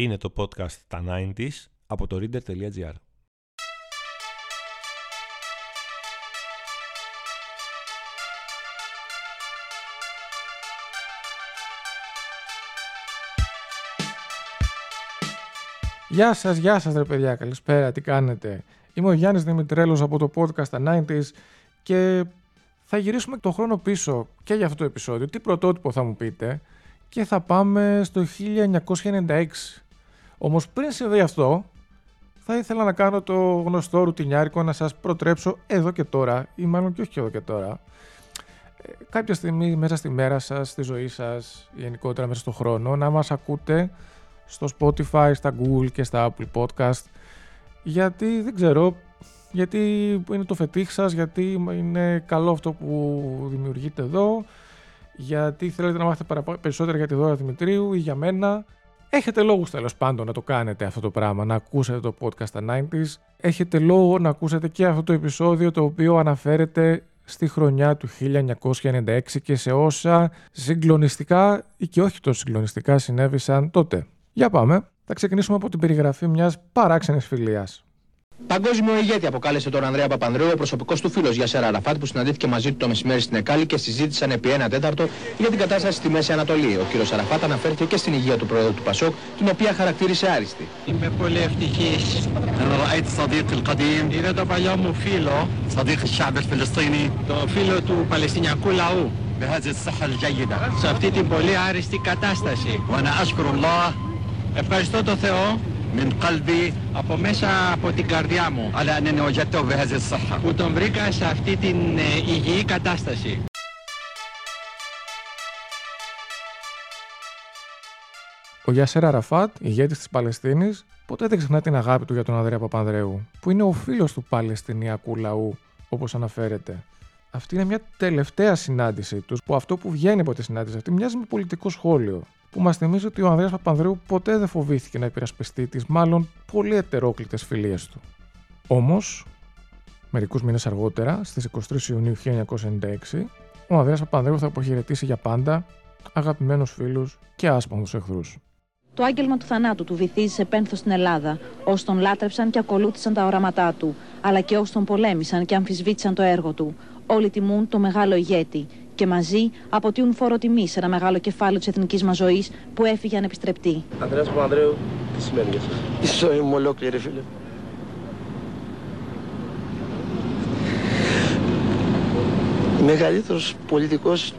Είναι το podcast τα 90s από το reader.gr. Γεια σας, γεια σας ρε παιδιά, καλησπέρα, τι κάνετε; Είμαι ο Γιάννης Δημητρέλος από το podcast τα 90s και θα γυρίσουμε το χρόνο πίσω και για αυτό το επεισόδιο. Τι πρωτότυπο θα μου πείτε και θα πάμε στο 1996. Όμως πριν συμβεί αυτό, θα ήθελα να κάνω το γνωστό ρουτινιάρικο να σας προτρέψω εδώ και τώρα, ή μάλλον και όχι και εδώ και τώρα, ε, κάποια στιγμή μέσα στη μέρα σας, στη ζωή σας, γενικότερα μέσα στο χρόνο, να μας ακούτε στο Spotify, στα Google και στα Apple Podcast, γιατί δεν ξέρω, γιατί είναι το φετίχ σας, γιατί είναι καλό αυτό που δημιουργείτε εδώ, γιατί θέλετε να μάθετε περισσότερα για τη Δώρα Δημητρίου ή για μένα. Έχετε λόγους τέλος πάντων να το κάνετε αυτό το πράγμα, να ακούσετε το podcast στα 90s. Έχετε λόγο να ακούσετε και αυτό το επεισόδιο το οποίο αναφέρεται στη χρονιά του 1996 και σε όσα συγκλονιστικά ή και όχι τόσο συγκλονιστικά συνέβησαν τότε. Για πάμε. Θα ξεκινήσουμε από την περιγραφή μιας παράξενης φιλίας. Παγκόσμιο ηγέτη αποκάλεσε τον Ανδρέα Παπανδρέου, ο προσωπικός του φίλος Γιασέρα Αραφάτ, που συναντήθηκε μαζί του το μεσημέρι στην Εκάλη και συζήτησαν επί ένα τέταρτο για την κατάσταση στη Μέση Ανατολή. Ο κύριος Αραφάτ αναφέρθηκε και στην υγεία του πρόεδρου του Πασόκ, την οποία χαρακτήρισε άριστη. Είμαι πολύ ευτυχής. Είναι το παλιό μου φίλο, το φίλο του Παλαιστινιακού λαού. Σε αυτή την πολύ άριστη κατάσταση. Ευχαριστώ τον Θεό من قلبي από μέσα από την καρδιά μου على أنني وجدته بهذه الصحة που τον βρήκα σε αυτή την ε, υγιή κατάσταση. Ο Γιάσερ Αραφάτ, ηγέτης της Παλαιστίνης, ποτέ δεν ξεχνά την αγάπη του για τον Ανδρέα Παπανδρέου, που είναι ο φίλος του Παλαιστινιακού λαού, όπως αναφέρεται. Αυτή είναι μια τελευταία συνάντησή τους, που αυτό που βγαίνει από τη συνάντηση αυτή μοιάζει με πολιτικό σχόλιο που μας θυμίζει ότι ο Ανδρέας Παπανδρέου ποτέ δεν φοβήθηκε να υπερασπιστεί τις μάλλον πολύ ετερόκλητες φιλίες του. Όμως, μερικούς μήνες αργότερα, στις 23 Ιουνίου 1996, ο Ανδρέας Παπανδρέου θα αποχαιρετήσει για πάντα αγαπημένους φίλους και άσπονδους εχθρούς. Το άγγελμα του θανάτου του βυθίζει πένθος στην Ελλάδα. Όσοι τον λάτρεψαν και ακολούθησαν τα οράματά του, αλλά και όσοι τον πολέμησαν και αμφισβήτησαν το έργο του. Όλοι τιμούν το μεγάλο ηγέτη και μαζί αποτείουν φόρο τιμή σε ένα μεγάλο κεφάλαιο της εθνικής μας ζωής που έφυγε ανεπιστρεπτή. Ανδρέας Παπανδρέου, τι σημαίνει για εσά. Η ζωή μου ολόκληρη, φίλε. Μεγαλύτερος πολιτικός,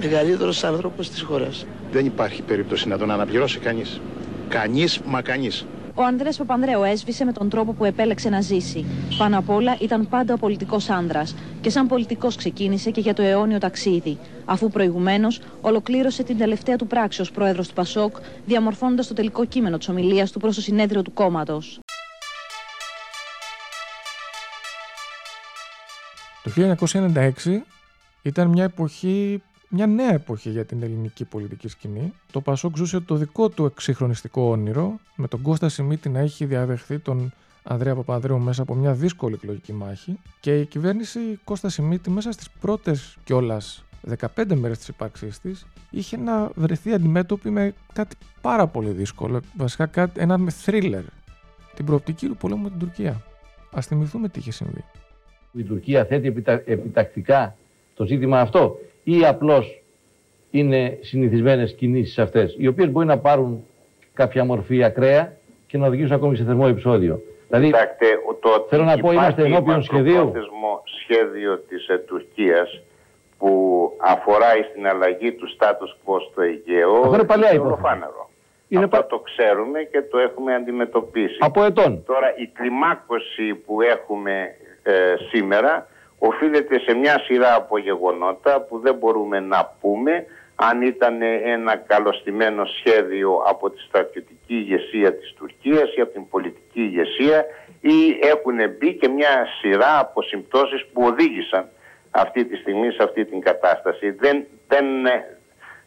μεγαλύτερος άνθρωπος της χώρας. Δεν υπάρχει περίπτωση να τον αναπληρώσει κανείς. Κανείς μα κανείς. Ο Ανδρέας Παπανδρέου έσβησε με τον τρόπο που επέλεξε να ζήσει. Πάνω απ' όλα ήταν πάντα ο πολιτικός άνδρας και σαν πολιτικός ξεκίνησε και για το αιώνιο ταξίδι, αφού προηγουμένως ολοκλήρωσε την τελευταία του πράξη ως πρόεδρος του Πασόκ, διαμορφώνοντας το τελικό κείμενο της ομιλίας του προς το συνέδριο του κόμματος. Το 1996 ήταν μια εποχή μια νέα εποχή για την ελληνική πολιτική σκηνή. Το Πασόκ ζούσε το δικό του εξυγχρονιστικό όνειρο, με τον Κώστα Σιμίτη να έχει διαδεχθεί τον Ανδρέα Παπανδρέου μέσα από μια δύσκολη εκλογική μάχη και η κυβέρνηση Κώστα Σιμίτη μέσα στις πρώτες κιόλας 15 μέρες της ύπαρξής της είχε να βρεθεί αντιμέτωπη με κάτι πάρα πολύ δύσκολο, βασικά κάτι, ένα με θρίλερ, την προοπτική του πολέμου με την Τουρκία. Ας θυμηθούμε τι είχε συμβεί. Η Τουρκία θέτει επιτακτικά το ζήτημα αυτό ή απλώς είναι συνηθισμένες κινήσεις αυτές, οι οποίες μπορεί να πάρουν κάποια μορφή ακραία και να οδηγήσουν ακόμη σε θερμό επεισόδιο. Δηλαδή, Κοιτάξτε, το θέλω να πω, είμαστε ενώπιον σχεδίου. σχέδιο της ε, Τουρκίας που αφορά στην αλλαγή του status quo στο Αιγαίο Αυτό είναι παλιά ολοφάνερο. Είναι Αυτό το ξέρουμε και το έχουμε αντιμετωπίσει. Από ετών. Τώρα η κλιμάκωση που έχουμε ε, σήμερα οφείλεται σε μια σειρά από γεγονότα που δεν μπορούμε να πούμε αν ήταν ένα καλωστημένο σχέδιο από τη στρατιωτική ηγεσία της Τουρκίας ή από την πολιτική ηγεσία ή έχουν μπει και μια σειρά από συμπτώσεις που οδήγησαν αυτή τη στιγμή σε αυτή την κατάσταση. Δεν, δεν,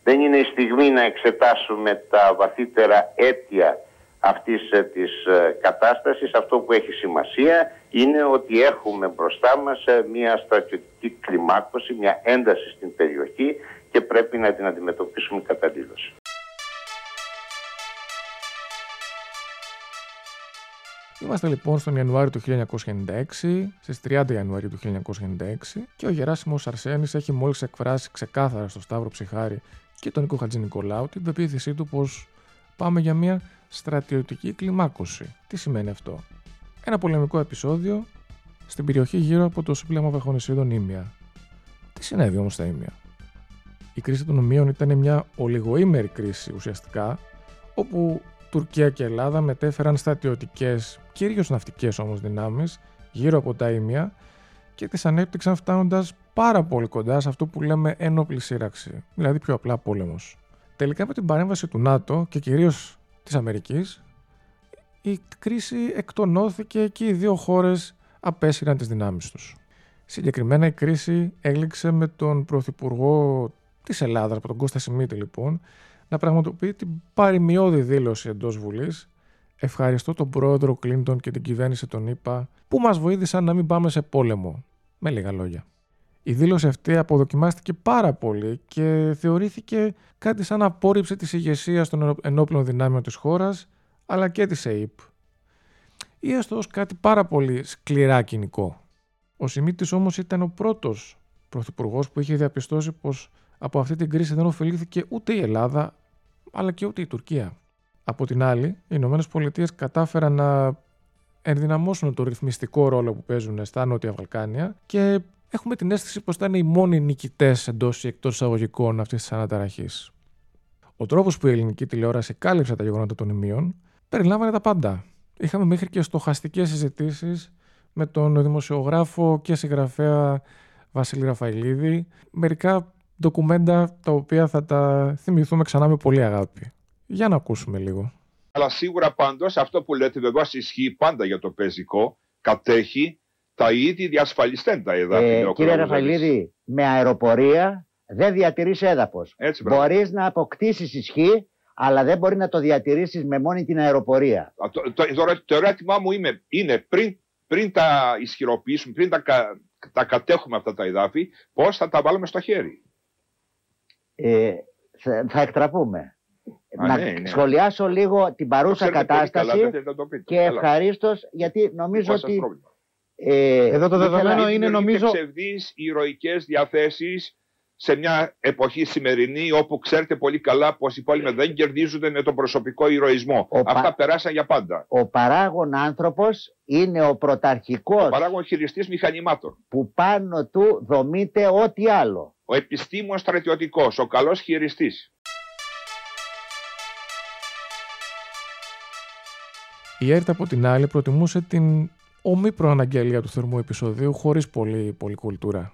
δεν είναι η στιγμή να εξετάσουμε τα βαθύτερα αίτια αυτής ε, της ε, κατάστασης. Αυτό που έχει σημασία είναι ότι έχουμε μπροστά μας ε, μια στρατιωτική κλιμάκωση, μια ένταση στην περιοχή και πρέπει να την αντιμετωπίσουμε κατά Είμαστε λοιπόν στον Ιανουάριο του 1996, στις 30 Ιανουαρίου του 1996 και ο Γεράσιμος Αρσένης έχει μόλις εκφράσει ξεκάθαρα στο Σταύρο Ψυχάρη και τον Νίκο Χατζη Νικολάου την πεποίθησή του πως πάμε για μια στρατιωτική κλιμάκωση. Τι σημαίνει αυτό; Ένα πολεμικό επεισόδιο στην περιοχή γύρω από το σύμπλεγμα βραχονισίδων Ήμια. Τι συνέβη όμως στα Ήμια; Η κρίση των ομοίων ήταν μια ολιγοήμερη κρίση ουσιαστικά, όπου Τουρκία και Ελλάδα μετέφεραν στρατιωτικές, κυρίως ναυτικές όμως δυνάμεις, γύρω από τα Ήμια και τις ανέπτυξαν φτάνοντας πάρα πολύ κοντά σε αυτό που λέμε ένοπλη σύραξη, δηλαδή πιο απλά πόλεμος. Τελικά με την παρέμβαση του ΝΑΤΟ και κυρίως της Αμερικής, η κρίση εκτονώθηκε και οι δύο χώρες απέσυραν τις δυνάμεις τους. Συγκεκριμένα η κρίση έληξε με τον Πρωθυπουργό της Ελλάδας, από τον Κώστα Σιμίτη λοιπόν, να πραγματοποιεί την παρημιώδη δήλωση εντός Βουλής. Ευχαριστώ τον πρόεδρο Κλίντον και την κυβέρνηση των ΗΠΑ που μας βοήθησαν να μην πάμε σε πόλεμο. Με λίγα λόγια. Η δήλωση αυτή αποδοκιμάστηκε πάρα πολύ και θεωρήθηκε κάτι σαν απόρριψη της ηγεσίας των ενόπλων δυνάμεων της χώρας αλλά και της ΑΕΠ. Ή έστω ως κάτι πάρα πολύ σκληρά κοινικό. Ο Σιμίτης όμως ήταν ο πρώτος πρωθυπουργός που είχε διαπιστώσει πως από αυτή την κρίση δεν ωφελήθηκε ούτε η Ελλάδα, αλλά και ούτε η Τουρκία. Από την άλλη, οι Ηνωμένες Πολιτείες κατάφεραν να ενδυναμώσουν το ρυθμιστικό ρόλο που παίζουν στα Νότια Βαλκάνια και έχουμε την αίσθηση πως ήταν οι μόνοι νικητές εντός ή εκτός εισαγωγικών αυτής της αναταραχής. Ο τρόπος που η ελληνική τηλεόραση κάλυψε τα γεγονότα των ημείων περιλάμβανε τα πάντα. Είχαμε μέχρι και στοχαστικές συζητήσεις με τον δημοσιογράφο και συγγραφέα Βασίλη Ραφαηλίδη, μερικά ντοκουμέντα τα οποία θα τα θυμηθούμε ξανά με πολύ αγάπη. Για να ακούσουμε λίγο. Αλλά σίγουρα πάντως αυτό που λέτε βεβαίω ισχύει πάντα για το πεζικό, κατέχει τα ήδη διασφαλιστέντα εδάφη. Ε, κύριε Ραφαηλίδη, με αεροπορία δεν διατηρείς έδαφος. Μπορείς να αποκτήσεις ισχύ, αλλά δεν μπορεί να το διατηρήσεις με μόνη την αεροπορία. Το, το, το, το ερώτημά μου είναι, είναι πριν, πριν τα ισχυροποιήσουμε, πριν τα, τα κατέχουμε αυτά τα εδάφη, πώς θα τα βάλουμε στο χέρι; Ε, θα εκτραπούμε. να ναι, ναι. σχολιάσω λίγο την παρούσα κατάσταση και ευχαρίστως γιατί νομίζω ότι. Ε, Εδώ το δεδομένο είναι νομίζω. ψευδείς ηρωικές διαθέσεις σε μια εποχή σημερινή όπου ξέρετε πολύ καλά πως οι πόλεμοι δεν κερδίζονται με τον προσωπικό ηρωισμό. Αυτά πα... περάσαν για πάντα. Ο παράγων άνθρωπος είναι ο πρωταρχικός. Ο παράγων χειριστής μηχανημάτων. Που πάνω του δομείται ό,τι άλλο ο επιστήμον στρατιωτικός, ο καλός χειριστής. Η ΕΡΤ από την άλλη προτιμούσε την ομή προαναγγελία του θερμού επεισοδίου χωρίς πολύ, πολύ κουλτούρα.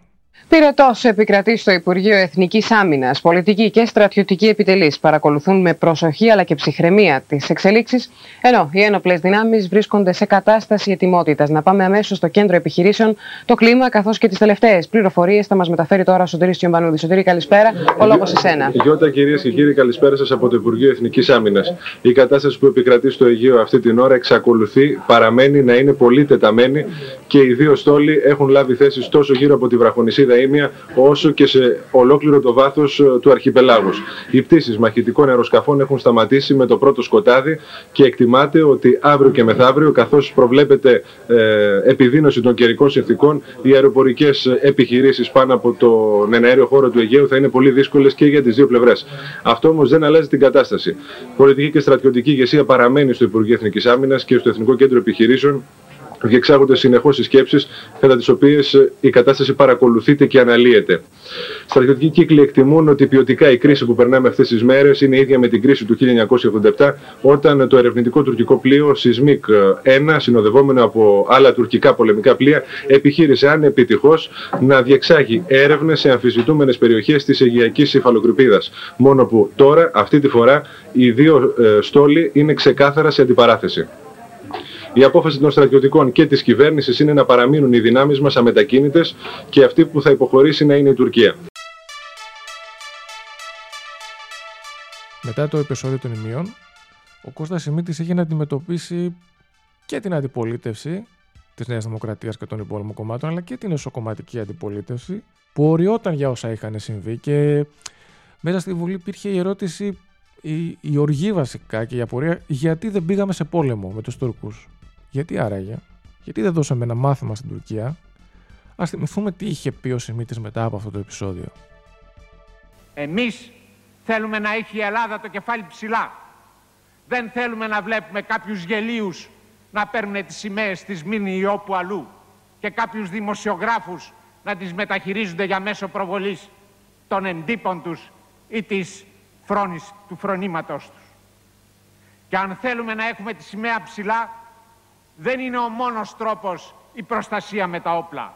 Πυρετό επικρατεί στο Υπουργείο Εθνικής Άμυνας. Πολιτικοί και στρατιωτικοί επιτελείς παρακολουθούν με προσοχή αλλά και ψυχραιμία τις εξελίξεις, ενώ οι ένοπλες δυνάμεις βρίσκονται σε κατάσταση ετοιμότητας. Να πάμε αμέσως στο κέντρο επιχειρήσεων, το κλίμα καθώς και τις τελευταίες πληροφορίες θα μας μεταφέρει τώρα ο Σωτήρη Τιομπανούδη. Σωτήρη, καλησπέρα. Ο λόγος σε σένα. Γιώτα, κυρίες και κύριοι, καλησπέρα σας από το Υπουργείο Εθνικής Άμυνας. Η κατάσταση που επικρατεί στο Αιγαίο αυτή την ώρα εξακολουθεί, παραμένει να είναι πολύ τεταμένη και οι δύο στόλοι έχουν λάβει θέσει τόσο γύρω από τη βραχονισίδα όσο και σε ολόκληρο το βάθος ε, του αρχιπελάγους. Οι πτήσεις μαχητικών αεροσκαφών έχουν σταματήσει με το πρώτο σκοτάδι και εκτιμάται ότι αύριο και μεθαύριο, καθώς προβλέπεται ε, επιδείνωση των καιρικών συνθήκων, οι αεροπορικές επιχειρήσεις πάνω από τον αέριο χώρο του Αιγαίου θα είναι πολύ δύσκολες και για τις δύο πλευρές. Αυτό όμως δεν αλλάζει την κατάσταση. Πολιτική και στρατιωτική ηγεσία παραμένει στο Υπουργείο Εθνικής Άμυνας και στο Εθνικό Κέντρο Επιχειρήσεων διεξάγονται συνεχώς οι σκέψεις κατά τις οποίες ε, η κατάσταση παρακολουθείται και αναλύεται. Στρατιωτικοί κύκλοι εκτιμούν ότι ποιοτικά η κρίση που περνάμε αυτές τις μέρες είναι ίδια με την κρίση του 1987, όταν το ερευνητικό τουρκικό πλοίο Σισμίκ 1, συνοδευόμενο από άλλα τουρκικά πολεμικά πλοία, επιχείρησε ανεπιτυχώς να διεξάγει έρευνες σε αμφισβητούμενες περιοχές της Αιγιακής Υφαλοκρηπίδας. Μόνο που τώρα, αυτή τη φορά, οι δύο ε, στόλοι είναι ξεκάθαρα σε αντιπαράθεση. Η απόφαση των στρατιωτικών και της κυβέρνησης είναι να παραμείνουν οι δυνάμεις μας αμετακίνητες και αυτή που θα υποχωρήσει να είναι η Τουρκία. Μετά το επεισόδιο των ημείων, ο Κώστας Σιμίτης είχε να αντιμετωπίσει και την αντιπολίτευση της Νέας Δημοκρατίας και των υπόλοιπων κομμάτων, αλλά και την εσωκομματική αντιπολίτευση, που οριόταν για όσα είχαν συμβεί και μέσα στη Βουλή υπήρχε η ερώτηση, η, η οργή βασικά και η απορία, γιατί δεν πήγαμε σε πόλεμο με τους Τούρκους Γιατί άραγε, γιατί δεν δώσαμε ένα μάθημα στην Τουρκία, ας θυμηθούμε τι είχε πει ο Σιμίτης μετά από αυτό το επεισόδιο. Εμείς θέλουμε να έχει η Ελλάδα το κεφάλι ψηλά. Δεν θέλουμε να βλέπουμε κάποιους γελίους να παίρνουν τις σημαίες της Μήνυ ή όπου αλλού και κάποιους δημοσιογράφους να τις μεταχειρίζονται για μέσο προβολής των εντύπων τους ή της φρόνης, του φρονήματος τους. Και αν θέλουμε να έχουμε τη σημαία ψηλά, δεν είναι ο μόνος τρόπος η προστασία με τα όπλα.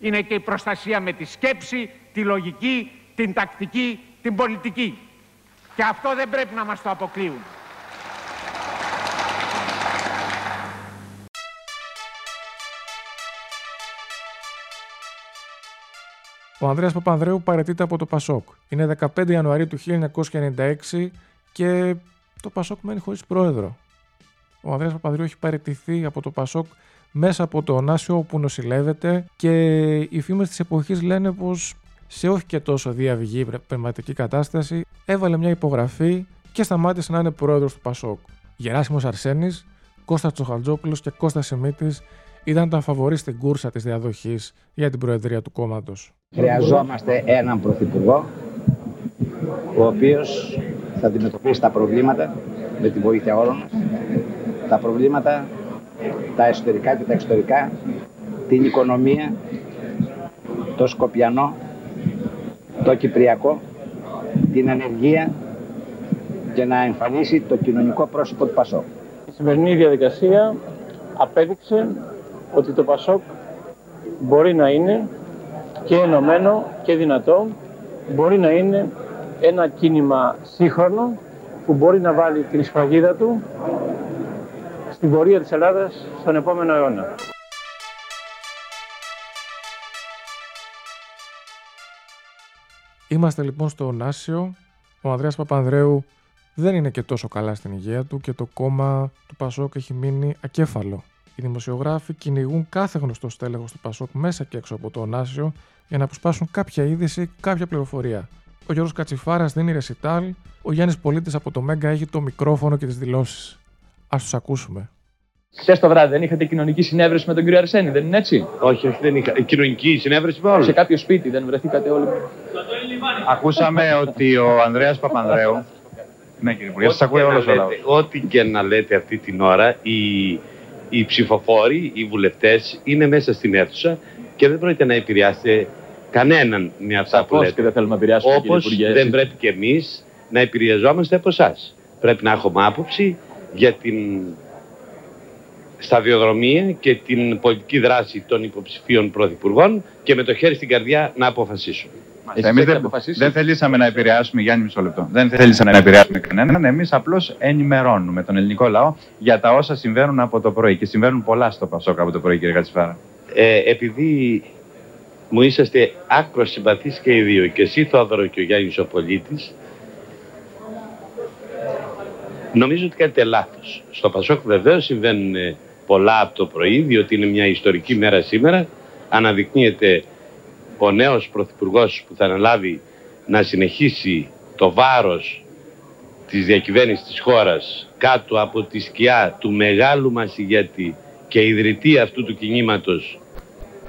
Είναι και η προστασία με τη σκέψη, τη λογική, την τακτική, την πολιτική. Και αυτό δεν πρέπει να μας το αποκλείουν. Ο Ανδρέας Παπανδρέου παρετείται από το Πασόκ. Είναι 15 Ιανουαρίου του 1996 και το Πασόκ μένει χωρίς πρόεδρο. Ο Ανδρέας Παπανδρέου έχει παρετηθεί από το Πασόκ μέσα από το Ωνάσιο όπου νοσηλεύεται και οι φήμες της εποχής λένε πως σε όχι και τόσο διαυγή πνευματική κατάσταση έβαλε μια υπογραφή και σταμάτησε να είναι πρόεδρος του Πασόκ. Γεράσιμος Αρσένης, Κώστας Τσοχαλτζόπουλος και Κώστας Σιμίτης ήταν τα φαβορή στην κούρσα της διαδοχής για την προεδρία του κόμματος. Χρειαζόμαστε έναν πρωθυπουργό ο οποίος θα αντιμετωπίσει τα προβλήματα με τη βοήθεια όλων μας, τα προβλήματα τα εσωτερικά και τα εξωτερικά, την οικονομία, το Σκοπιανό, το Κυπριακό, την ανεργία και να εμφανίσει το κοινωνικό πρόσωπο του Πασόκ. Η σημερινή διαδικασία απέδειξε ότι το Πασόκ μπορεί να είναι και ενωμένο και δυνατό, μπορεί να είναι ένα κίνημα σύγχρονο που μπορεί να βάλει την σφραγίδα του στην πορεία της Ελλάδας στον επόμενο αιώνα. Είμαστε λοιπόν στο Ωνάσιο. Ο Ανδρέας Παπανδρέου δεν είναι και τόσο καλά στην υγεία του και το κόμμα του Πασόκ έχει μείνει ακέφαλο. Οι δημοσιογράφοι κυνηγούν κάθε γνωστό στέλεχος του Πασόκ μέσα και έξω από το Ωνάσιο για να αποσπάσουν κάποια είδηση, κάποια πληροφορία. Ο Γιώργος Κατσιφάρας δίνει ρεσιτάλ, ο Γιάννης Πολίτης από το Μέγκα έχει το μικρόφωνο και τις δηλώσεις. Α τους ακούσουμε. Χθες το βράδυ δεν είχατε κοινωνική συνέβρεση με τον κύριο Αρσένη, δεν είναι έτσι; Όχι, όχι, δεν είχα. Η κοινωνική συνέβρεση με όλους. Σε κάποιο σπίτι δεν βρεθήκατε όλοι; Ακούσαμε ότι ο Ανδρέας Παπανδρέου. ναι, κύριε Υπουργέ, σας ακούει όλος ο λαός. Ό,τι και να λέτε αυτή την ώρα, οι, οι ψηφοφόροι, οι βουλευτές είναι μέσα στην αίθουσα και δεν πρόκειται να επηρεάσετε κανέναν με αυτά που λέτε. και δεν θέλουμε να επηρεάσουμε Όπως δεν πρέπει και εμείς να επηρεαζόμαστε από εσάς. Πρέπει να έχουμε άποψη για την σταδιοδρομία και την πολιτική δράση των υποψηφίων πρωθυπουργών και με το χέρι στην καρδιά να αποφασίσουμε. Εμείς δεν, δεν θελήσαμε να επηρεάσουμε, Γιάννη, μισό λεπτό. Δεν θελήσαμε να επηρεάσουμε κανέναν. Εμείς απλώς ενημερώνουμε τον ελληνικό λαό για τα όσα συμβαίνουν από το πρωί. Και συμβαίνουν πολλά στο Πασόκα από το πρωί, κύριε Κατσιφάρα. Ε, επειδή μου είσαστε άκρος συμπαθείς και οι δύο, και εσύ Θόδωρο και ο Γιάννης ο Πολίτης, νομίζω ότι κάνετε λάθος. Στο Πασόκ βεβαίως συμβαίνουν πολλά από το πρωί, διότι είναι μια ιστορική μέρα σήμερα. Αναδεικνύεται ο νέος Πρωθυπουργός που θα αναλάβει να συνεχίσει το βάρος της διακυβέρνησης της χώρας κάτω από τη σκιά του μεγάλου μας ηγέτη και ιδρυτή αυτού του κινήματος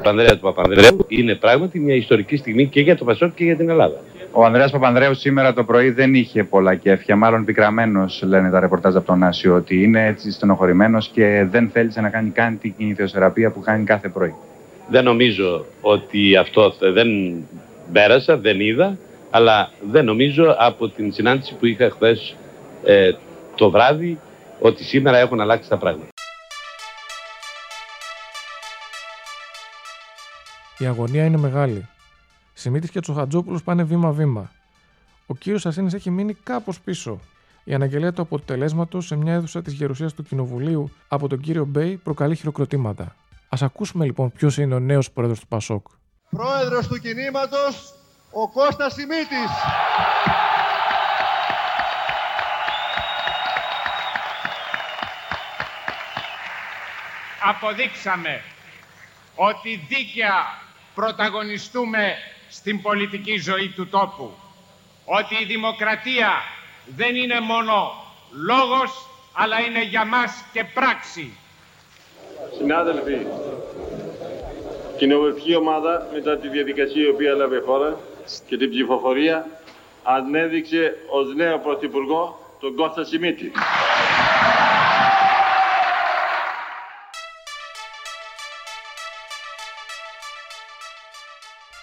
του Ανδρέα του Παπανδρέου είναι πράγματι μια ιστορική στιγμή και για το Πασόκ και για την Ελλάδα. Ο Ανδρέας Παπανδρέου σήμερα το πρωί δεν είχε πολλά κέφια, μάλλον πικραμένος λένε τα ρεπορτάζ από τον Άσιο, ότι είναι έτσι στενοχωρημένος και δεν θέλησε να κάνει καν την κινηθιοθεραπεία που κάνει κάθε πρωί. Δεν νομίζω ότι αυτό δεν πέρασα, δεν είδα, αλλά δεν νομίζω από την συνάντηση που είχα χθες ε, το βράδυ ότι σήμερα έχουν αλλάξει τα πράγματα. Η αγωνία είναι μεγάλη. Σιμίτης και Τσοχατζόπουλος πάνε βήμα-βήμα. Ο κύριος Ασένης έχει μείνει κάπως πίσω. Η αναγγελία του αποτελέσματος σε μια αίθουσα της γερουσίας του Κοινοβουλίου από τον κύριο Μπέι προκαλεί χειροκροτήματα. Α ακούσουμε λοιπόν ποιος είναι ο νέος πρόεδρος του Πασόκ. Πρόεδρος του κινήματος, ο Κώστας Σιμίτης. Αποδείξαμε ότι δίκαια πρωταγωνιστούμε στην πολιτική ζωή του τόπου. Ότι η δημοκρατία δεν είναι μόνο λόγος, αλλά είναι για μας και πράξη. Συνάδελφοι, κοινοβουλευτική ομάδα μετά τη διαδικασία η οποία έλαβε χώρα και την ψηφοφορία ανέδειξε ως νέο πρωθυπουργό τον Κώστα Σιμίτη.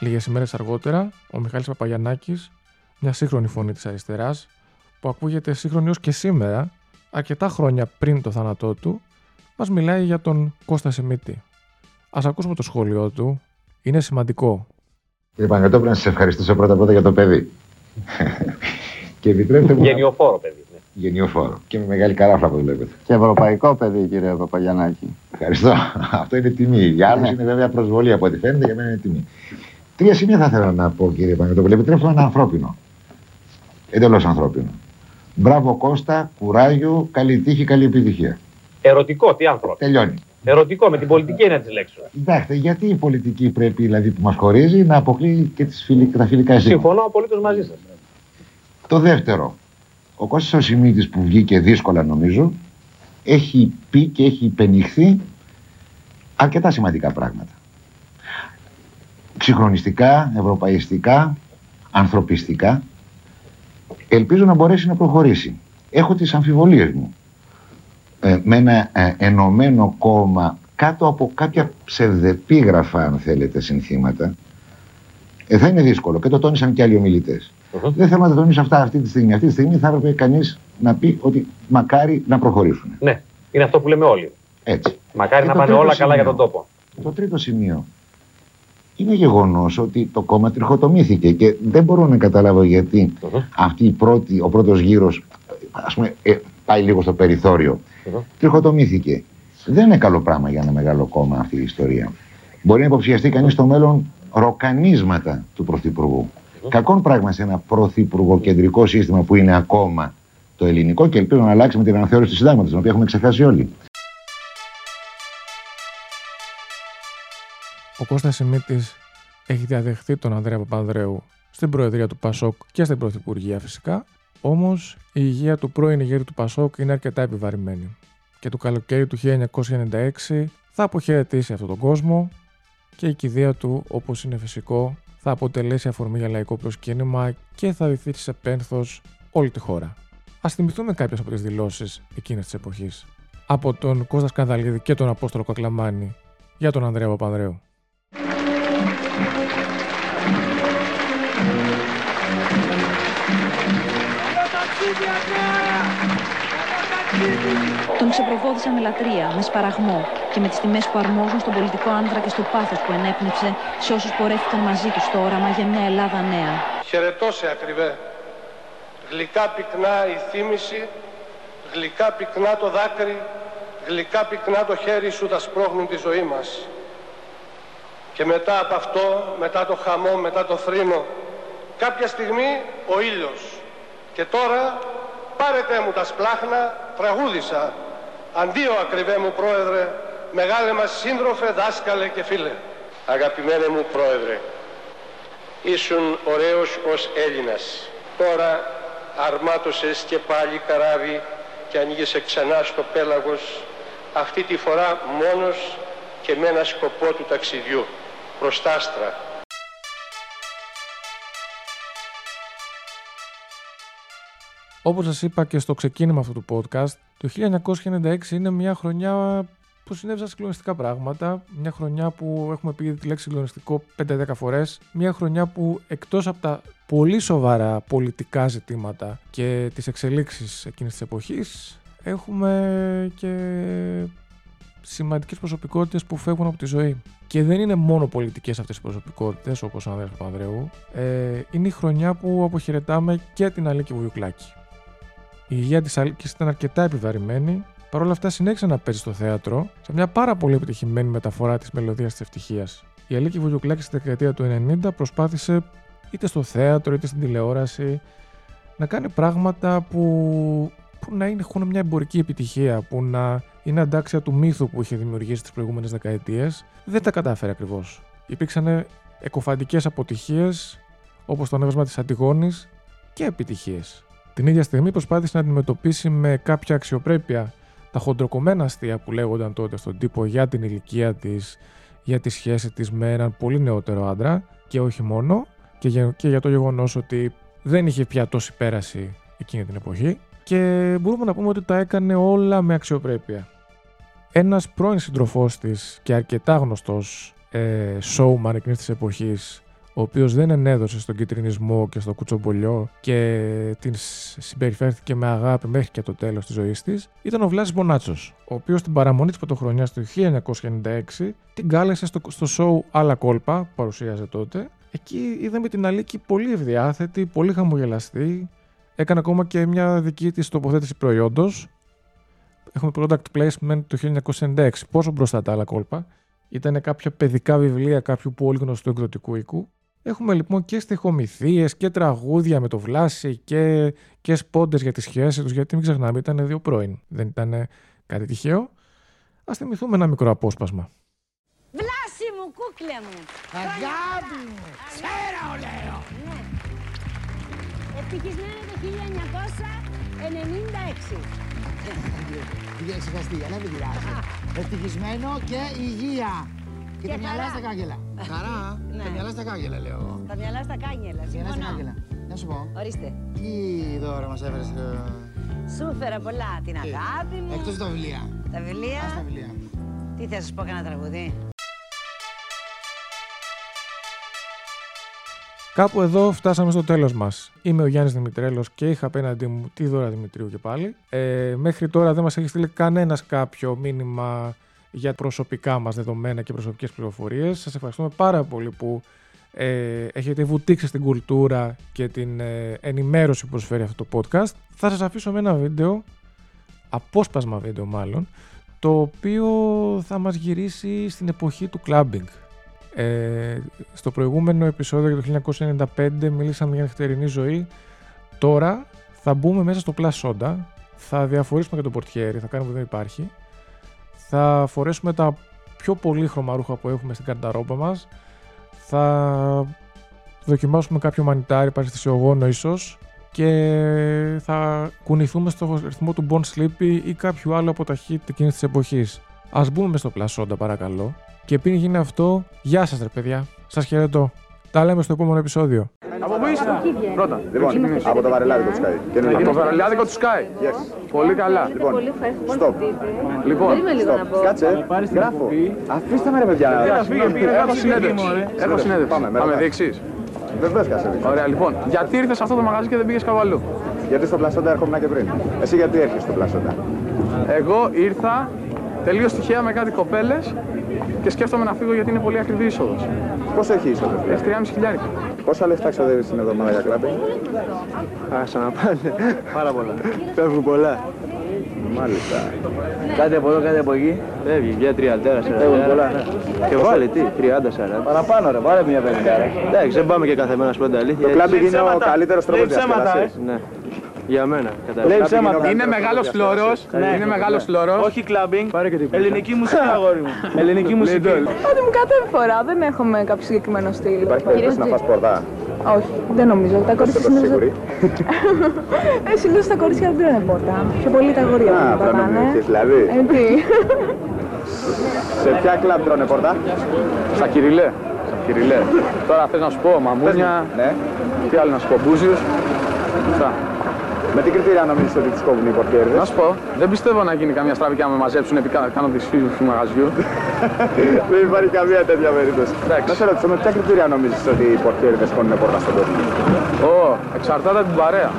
Λίγες ημέρες αργότερα, ο Μιχάλης Παπαγιανάκης, μια σύγχρονη φωνή της αριστεράς, που ακούγεται σύγχρονη ως και σήμερα, αρκετά χρόνια πριν το θάνατό του, μας μιλάει για τον Κώστα Σιμίτη. Α ακούσουμε το σχόλιο του. Είναι σημαντικό. Κύριε Παγκατόπουλο, να σας ευχαριστήσω πρώτα πρώτα για το παιδί. και επιτρέψτε μου. Γενιοφόρο παιδί. Ναι. Γενιοφόρο. Και με μεγάλη καράφλα που βλέπετε. Και ευρωπαϊκό παιδί, κύριε Παπαγιανάκη. Ευχαριστώ. Αυτό είναι τιμή. Για άλλους ναι. είναι βέβαια προσβολή από ό,τι φαίνεται, για μένα είναι τιμή. Τρία σημεία θα ήθελα να πω, κύριε Παγκατόπουλο. Επιτρέψτε ένα ανθρώπινο. Εντελώς ανθρώπινο. Μπράβο Κώστα, κουράγιο, καλή τύχη, καλή επιτυχία. Ερωτικό, τι άνθρωπο. Τελειώνει. Ερωτικό, με την πολιτική είναι της λέξης. Κοιτάξτε, γιατί η πολιτική πρέπει δηλαδή, που μας χωρίζει να αποκλείει και τις φιλι... τα φιλικά ζητήματα. Συμφωνώ απολύτως μαζί σας. Το δεύτερο. Ο Κώστας Οσημίτης που βγήκε δύσκολα νομίζω έχει πει και έχει υπενηχθεί αρκετά σημαντικά πράγματα. Ξυγχρονιστικά, ευρωπαϊστικά, ανθρωπιστικά. Ελπίζω να μπορέσει να προχωρήσει. Έχω τις αμφιβολίες μου. Ε, με ένα ε, ενωμένο κόμμα κάτω από κάποια ψευδεπίγραφα αν θέλετε συνθήματα ε, θα είναι δύσκολο και το τόνισαν και άλλοι ομιλητές. Uh-huh. Δεν θέλω να τα τονίσω αυτά αυτή τη στιγμή. Αυτή τη στιγμή θα έπρεπε κανείς να πει ότι μακάρι να προχωρήσουν. Ναι, είναι αυτό που λέμε όλοι. Έτσι. Μακάρι να πάνε όλα καλά για τον τόπο. Το τρίτο σημείο. Είναι γεγονός ότι το κόμμα τριχοτομήθηκε και δεν μπορώ να καταλάβω γιατί uh-huh. αυτή η πρώτη, ο πρώτος γύρος ας πούμε, ε, πάει λίγο στο περιθώριο. Uh-huh. Τριχοτομήθηκε. Δεν είναι καλό πράγμα για ένα μεγάλο κόμμα αυτή η ιστορία. Μπορεί να υποψιαστεί κανείς στο μέλλον ροκανίσματα του Πρωθυπουργού. Mm. Κακόν πράγμα σε ένα Πρωθυπουργό κεντρικό σύστημα που είναι ακόμα το ελληνικό και ελπίζω να αλλάξει με την αναθεώρηση του συντάγματος, την οποία έχουμε ξεχάσει όλοι. Ο Κώστας Σιμίτης έχει διαδεχθεί τον Ανδρέα Παπανδρέου στην Προεδρία του Πασόκ και στην Πρωθυπουργία φυσικά, όμως η υγεία του πρώην ηγέτη του Πασόκ είναι αρκετά επιβαρημένη. Και το καλοκαίρι του 1996 θα αποχαιρετήσει αυτόν τον κόσμο και η κηδεία του, όπως είναι φυσικό, θα αποτελέσει αφορμή για λαϊκό προσκύνημα και θα βυθίσει σε πένθος όλη τη χώρα. Α θυμηθούμε κάποιες από τις δηλώσεις εκείνης της εποχής. Από τον Κώστα Σκανδαλίδη και τον Απόστολο Κακλαμάνη για τον Ανδρέα Παπανδρέου. Τον ξεπροβόδησαν με λατρεία, με σπαραγμό και με τις τιμές που αρμόζουν στον πολιτικό άνδρα και στο πάθος που ενέπνευσε σε όσους πορεύτηκαν μαζί τους στο όραμα για μια Ελλάδα νέα. Χαιρετώ σε ακριβέ. Γλυκά πυκνά η θύμηση, γλυκά πυκνά το δάκρυ, γλυκά πυκνά το χέρι σου θα σπρώχνουν τη ζωή μας. Και μετά από αυτό, μετά το χαμό, μετά το θρήνο, κάποια στιγμή ο ήλιος. Και τώρα πάρετε μου τα σπλάχνα, τραγούδισα. Αντίο ακριβέ μου πρόεδρε, μεγάλε μας σύντροφε, δάσκαλε και φίλε. Αγαπημένε μου πρόεδρε, ήσουν ωραίος ως Έλληνας. Τώρα αρμάτωσες και πάλι καράβι και ανοίγεσαι ξανά στο πέλαγος, αυτή τη φορά μόνος και με ένα σκοπό του ταξιδιού, προς τα Όπως σας είπα και στο ξεκίνημα αυτού του podcast, το 1996 είναι μια χρονιά που συνέβησαν συγκλονιστικά πράγματα. Μια χρονιά που έχουμε πει τη λέξη συγκλονιστικό 5-10 φορές. Μια χρονιά που εκτός από τα πολύ σοβαρά πολιτικά ζητήματα και τις εξελίξεις εκείνης της εποχής, έχουμε και σημαντικές προσωπικότητες που φεύγουν από τη ζωή. Και δεν είναι μόνο πολιτικές αυτές οι προσωπικότητες, όπως ο Ανδρέας Παπανδρέου. Ε, είναι η χρονιά που αποχαιρετάμε και την Αλίκη Βουγιουκλάκη. Η υγεία της Αλίκη ήταν αρκετά επιβαρημένη, παρόλα αυτά συνέχισε να παίζει στο θέατρο σε μια πάρα πολύ επιτυχημένη μεταφορά της μελωδίας της ευτυχίας. Η Αλίκη Βουγιουκλάκη στη δεκαετία του 90 προσπάθησε είτε στο θέατρο είτε στην τηλεόραση να κάνει πράγματα που, που να είναι, έχουν μια εμπορική επιτυχία, που να είναι αντάξια του μύθου που είχε δημιουργήσει τις προηγούμενες δεκαετίες. Δεν τα κατάφερε ακριβώς. Υπήρξαν εκοφαντικές αποτυχίες, όπως το ανέβασμα της Αντιγόνης, και επιτυχίες. Την ίδια στιγμή προσπάθησε να αντιμετωπίσει με κάποια αξιοπρέπεια τα χοντροκομμένα αστεία που λέγονταν τότε στον τύπο για την ηλικία της, για τη σχέση της με έναν πολύ νεότερο άντρα και όχι μόνο και για, και για το γεγονός ότι δεν είχε πια τόση πέραση εκείνη την εποχή και μπορούμε να πούμε ότι τα έκανε όλα με αξιοπρέπεια. Ένας πρώην συντροφός της και αρκετά γνωστός ε, showman εκείνης της εποχής ο οποίος δεν ενέδωσε στον κυτρινισμό και στο κουτσομπολιό και την συμπεριφέρθηκε με αγάπη μέχρι και το τέλος της ζωής της, ήταν ο Βλάσης Μπονάτσος, ο οποίος στην παραμονή της πρωτοχρονιάς του 1996 την κάλεσε στο, στο show Άλλα Κόλπα, που παρουσίαζε τότε. Εκεί είδαμε την Αλίκη πολύ ευδιάθετη, πολύ χαμογελαστή. Έκανε ακόμα και μια δική της τοποθέτηση προϊόντος. Έχουμε product placement το 1996. Πόσο μπροστά τα άλλα κόλπα. Ήταν κάποια παιδικά βιβλία κάποιου πολύ γνωστού εκδοτικού οίκου. Έχουμε λοιπόν και στοιχομηθείες και τραγούδια με το Βλάση και, και σπόντες για τη σχέση τους, γιατί μην ξεχνάμε ήταν δύο πρώην, δεν ήταν κάτι τυχαίο. Ας θυμηθούμε ένα μικρό απόσπασμα. Βλάση μου, κούκλε μου. Αγάπη μου, ξέρα λέω. Ναι. Ευτυχισμένο το 1996. Συγχαστή, αλλά δεν πειράζει. Ευτυχισμένο και υγεία. Και, τα μυαλά στα κάγκελα. Χαρά. Τα μυαλά στα κάγκελα, λέω εγώ. Τα μυαλά στα κάγκελα. Τα μυαλά στα κάγκελα. Να σου πω. Ορίστε. Τι δώρα μας έφερες. Σου έφερα πολλά. Την αγάπη μου. Εκτός τα βιβλία. Τα βιβλία. τα βιβλία. Τι θα σα πω, κανένα τραγουδί. Κάπου εδώ φτάσαμε στο τέλος μας. Είμαι ο Γιάννης Δημητρέλος και είχα απέναντί μου τη Δώρα Δημητρίου και πάλι. Ε, μέχρι τώρα δεν μας έχει στείλει κανένας κάποιο μήνυμα για προσωπικά μας δεδομένα και προσωπικές πληροφορίες. Σας ευχαριστούμε πάρα πολύ που ε, έχετε βουτήξει στην κουλτούρα και την ε, ενημέρωση που προσφέρει αυτό το podcast. Θα σας αφήσω με ένα βίντεο, απόσπασμα βίντεο μάλλον, το οποίο θα μας γυρίσει στην εποχή του clubbing. Ε, στο προηγούμενο επεισόδιο για το 1995 μιλήσαμε για νυχτερινή ζωή. Τώρα θα μπούμε μέσα στο Plus Soda, θα διαφορήσουμε και το πορτιέρι, θα κάνουμε που δεν υπάρχει θα φορέσουμε τα πιο πολύχρωμα ρούχα που έχουμε στην καρταρόπα μας. Θα δοκιμάσουμε κάποιο μανιτάρι παρεστησιογόνο ίσως και θα κουνηθούμε στο ρυθμό του Bon Sleepy ή κάποιο άλλο από τα hit εκείνης της εποχής. Ας μπούμε στο πλασόντα παρακαλώ. Και πριν γίνει αυτό, γεια σας ρε παιδιά. Σας χαιρετώ. Τα λέμε στο επόμενο επεισόδιο. Από πού είστε; Πρώτα. Λοιπόν, από το βαρελάδικο του Sky. Από το βαρελάδικο του Sky. Yes. Πολύ καλά. Λοιπόν, stop. Λοιπόν, stop. Κάτσε. Γράφω. Αφήστε με ρε παιδιά. Έχω συνέντευξη. Έχω συνέντευξη. Πάμε, Θα με δείξεις. Βεβαίως και Ωραία, λοιπόν. Γιατί ήρθες σε αυτό το μαγαζί και δεν πήγες κάπου αλλού; Γιατί στο πλασόντα έρχομαι και πριν. Εσύ γιατί έρχεσαι στο πλασόντα; Εγώ ήρθα τελείως τυχαία με κάτι κοπέλες και σκέφτομαι να φύγω γιατί είναι πολύ ακριβή είσοδος. Πόσο έχει είσοδος, Έχει 3,5 χιλιάρικα. Πόσα λεφτά ξοδεύεις την εβδομάδα για κλαμπινγκ; Άσα να πάνε. Πάρα πολλά. Φεύγουν πολλά. Μάλιστα. Κάτι από εδώ, κάτι από εκεί. Φεύγει, μια τριαντέρα, Φεύγουν πολλά, ναι. Και βάλε τι, 30-40. Παραπάνω ρε, βάλε μια πενιντάρα. Εντάξει, δεν πάμε και κάθε μέρα σπέντε αλήθεια. Το κλαμπινγκ είναι ο καλύτερος τρόπος διασκεδασίας. Ναι. Για μένα. Λέει ψέματα. Είναι μεγάλος φλόρος. Είναι μεγάλος φλόρος. Όχι κλαμπινγκ. Ελληνική μουσική, αγόρι μου. Ελληνική μουσική. Ό,τι μου κατέβει φορά. Δεν έχουμε κάποιο συγκεκριμένο στυλ. Υπάρχει περίπτωση να φας πορτά; Όχι, δεν νομίζω. Τα κορίτσια συνήθω. ε, συνήθως τα κορίτσια δεν τρώνε πόρτα. Πιο πολύ τα αγόρια Α, πατάνε. δηλαδή. Ε, τι. Σε ποια κλαμπ τρώνε πορτά; Στα κυριλέ. Στα κυριλέ. Τώρα θες να σου πω μαμούνια. Ναι. Τι άλλο να σου πω, μπούζιους. Αυτά. Με τι κριτήρια νομίζεις ότι τους κόβουν οι πορτιέριδες. Να σου πω, δεν πιστεύω να γίνει καμία στραβή και να με μαζέψουν επί κάνω τις φίλους του μαγαζιού. Δεν υπάρχει καμία τέτοια περίπτωση. Να σε ρωτήσω, με ποια κριτήρια νομίζεις ότι οι πορτιέριδες κόβουν πόρτα στον κόσμο; Ω, εξαρτάται από την παρέα.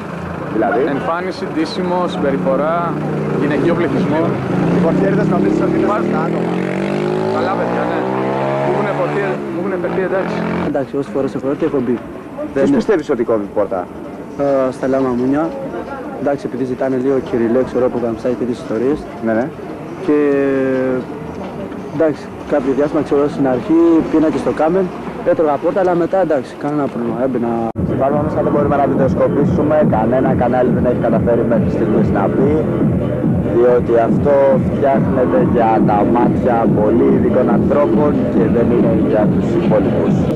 Δηλαδή; Εμφάνιση, ντύσιμο, συμπεριφορά, γυναικείο πληθυσμό. Οι πορτιέριδες νομίζεις ότι είναι σωστά άτομα; Καλά παιδιά, ναι. Μου έχουν φερθεί εντάξει. Εντάξει, όσες φορές έχω έρθει έχω μπει. Ποιος πιστεύεις ότι κόβει πόρτα; Ε, Στα Λάμα Μουνιά. Εντάξει, επειδή ζητάνε λίγο κυριλέ, ξέρω που καμψάει τέτοιες ιστορίες. Ναι, ναι. Και εντάξει, κάποιο διάστημα ξέρω στην αρχή πήγαινα και στο κάμεν, έτρωγα πόρτα, αλλά μετά εντάξει, κανένα πρόβλημα. Έμπαινα. Υπάρχουν όμως δεν μπορούμε να βιντεοσκοπήσουμε, κανένα κανάλι δεν έχει καταφέρει μέχρι στιγμής να πει, διότι αυτό φτιάχνεται για τα μάτια πολύ ειδικών ανθρώπων και δεν είναι για τους υπόλοιπους.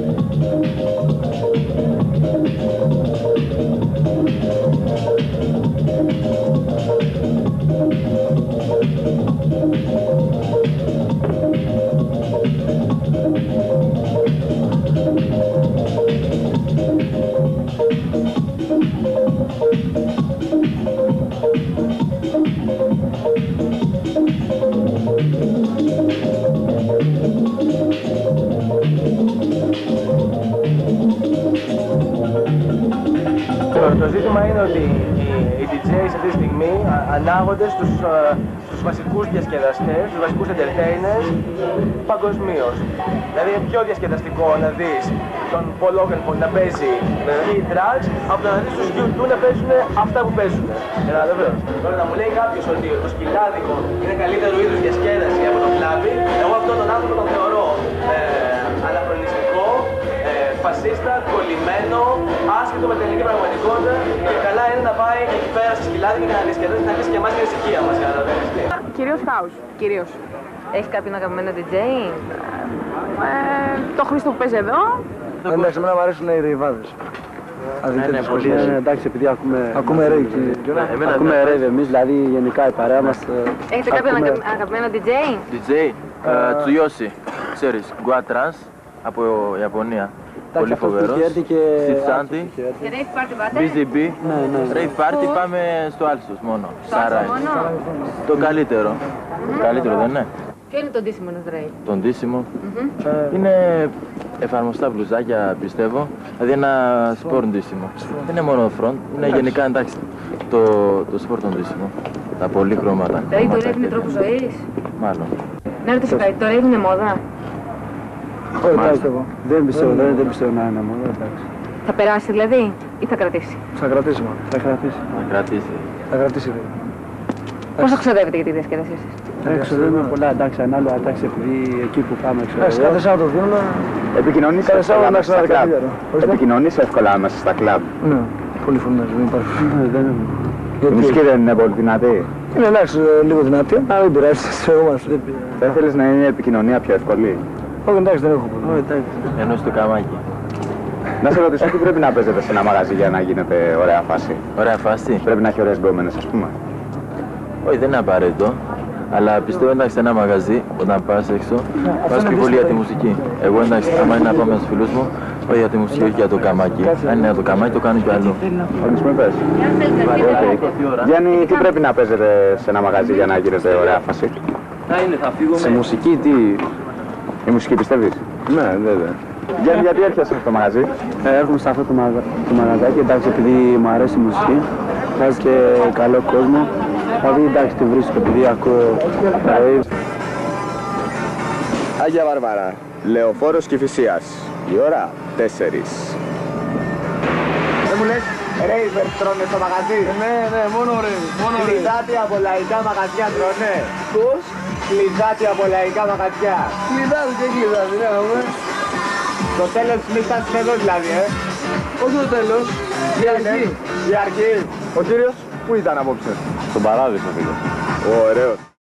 Στους, ε, στους βασικούς διασκεδαστές, στους βασικούς entertainers παγκοσμίως. Δηλαδή είναι πιο διασκεδαστικό να δεις τον Paul Oakenfold να παίζει free drugs από το να δεις τους U2 να παίζουν αυτά που παίζουν. Κατάλαβες. Τώρα να μου λέει κάποιος ότι το σκυλάδικο είναι καλύτερο είδους διασκέδαση από το κλάβι, εγώ αυτόν τον άνθρωπο τον θεωρώ ε, αναχρονιστικό, ε, φασίστα, κολλημένο, άσχετο με την ελληνική πραγματικότητα και καλά είναι να πάει εκεί πέρα στη σκυλάδικη και να διασκεδάσει να αφήσει και εμάς την ησυχία μας. Καταλαβαίνεις. Κυρίως house. Κυρίως. Έχει κάποιον αγαπημένο DJ. Ε, το Χρήστο που παίζει εδώ. Εντάξει, εμένα μου αρέσουν οι ρηβάδες. Ναι, ναι, πολύ. Ναι, ναι, εντάξει, επειδή ακούμε, ακούμε ρέι και εμένα ακούμε ναι. ρέι εμείς, δηλαδή γενικά η παρέα μας. ε, Έχετε κάποιον ακούμε- αγα- αγαπημένο DJ. DJ, ε, Τσουιώσι, ξέρεις, Gua Trans από Ιαπωνία. Πολύ αυτός που φοβερός. είχε έρθει και- Σιτσάντι, Και rave party πάτε. BZB, Ναι, ναι. Rave Party πάμε στο Άλσος μόνο. Στο Άλσος Σαράι. μόνο; Το καλύτερο. Καλύτερο δεν είναι; Ποιο είναι το ντύσιμο ενός rave. Το ντύσιμο. Μμμ. Είναι εφαρμοστά μπλουζάκια πιστεύω, δηλαδή ένα σπορ ντύσιμο. Δεν είναι μόνο front, είναι γενικά εντάξει το, το σπορ το ντύσιμο. Τα πολύχρωματα. Δηλαδή το rave είναι τρόπο ζωής; Μάλλον. Να ρωτήσω κάτι, το rave είναι μόδα; Όχι, εντάξει, εγώ. Δεν πιστεύω, δεν, δεν πιστεύω να είναι μόνο, εντάξει. Θα περάσει δηλαδή ή θα κρατήσει; Θα κρατήσει μόνο, θα κρατήσει. Θα κρατήσει. Θα κρατήσει βέβαια. Πώς θα ξοδεύετε για τη διασκέδασή σας; Εντάξει, δεν είναι πολλά, εντάξει, ανάλογα, εντάξει, επειδή εκεί που πάμε, ξέρω Εντάξει, εγώ. κάθε Σάββατο δίνουμε. Επικοινωνείς Κάθε εύκολα Σάββατο μέσα να στα κλαμπ; ξαναδεκατήλιαρο. Επικοινωνείς εύκολα μέσα στα κλαμπ; Ναι, πολύ φωνές, δεν υπάρχει. Ναι, δεν είναι. Η μουσική δεν είναι πολύ δυνατή; Είναι εντάξει, ε, λίγο δυνατή, αλλά δεν πειράζει, σε εγώ μας. δεν πειράζει. Δεν θέλεις να είναι η επικοινωνία πιο εύκολη; Όχι, εντάξει, δεν έχω πρόβλημα. Όχι, εντάξει. Ενώ στο καμάκι. Να σε ρωτήσω τι πρέπει να παίζετε σε ένα μαγαζί για να γίνεται ωραία φάση; Ωραία φάση; Πρέπει να έχει ωραίες γκόμενες, ας πούμε. Όχι, δεν είναι απαραίτητο. Αλλά πιστεύω εντάξει σε ένα μαγαζί, όταν πας έξω, πας πιο πολύ για τη μουσική. Εγώ εντάξει, άμα είναι να πάω με τους φίλους μου, όχι για τη μουσική, όχι για το καμάκι. Αν είναι για το καμάκι, το κάνω κι αλλού. Θέλεις με πες. Γιάννη, τι πρέπει να παίζετε σε ένα μαγαζί για να γίνεται ωραία φάση; Θα είναι, θα φύγουμε. Σε μουσική τι... Η μουσική πιστεύεις; Ναι, βέβαια. Γιάννη, γιατί έρχεσαι στο μαγαζί; Ε, έρχομαι σε αυτό το, μαγα... το μαγαζάκι, εντάξει, επειδή μου αρέσει η μουσική, βάζει και καλό κόσμο. Δηλαδή, εντάξει, τη βρίσκω, επειδή ακούω rave. Άγια Βαρβάρα, Λεωφόρος Κηφισίας. Η ώρα 4. Δεν μου λες, ρέιβερ τρώνε στο μαγαζί; Ναι, ναι, μόνο rave, μόνο rave. Κλειδάτι από λαϊκά μαγαζιά τρώνε. Πώς; Κλειδάτι από λαϊκά μαγαζιά. Κλειδάτι και κλειδάτι, ναι, έχουμε. Το τέλος της νύχτας είναι εδώ δηλαδή, ε. Όχι το τέλος, η αρχή. Η αρχή. Ο κύριος, πού ήταν απόψε; Στον παράδεισο πήγα. Ωραίος.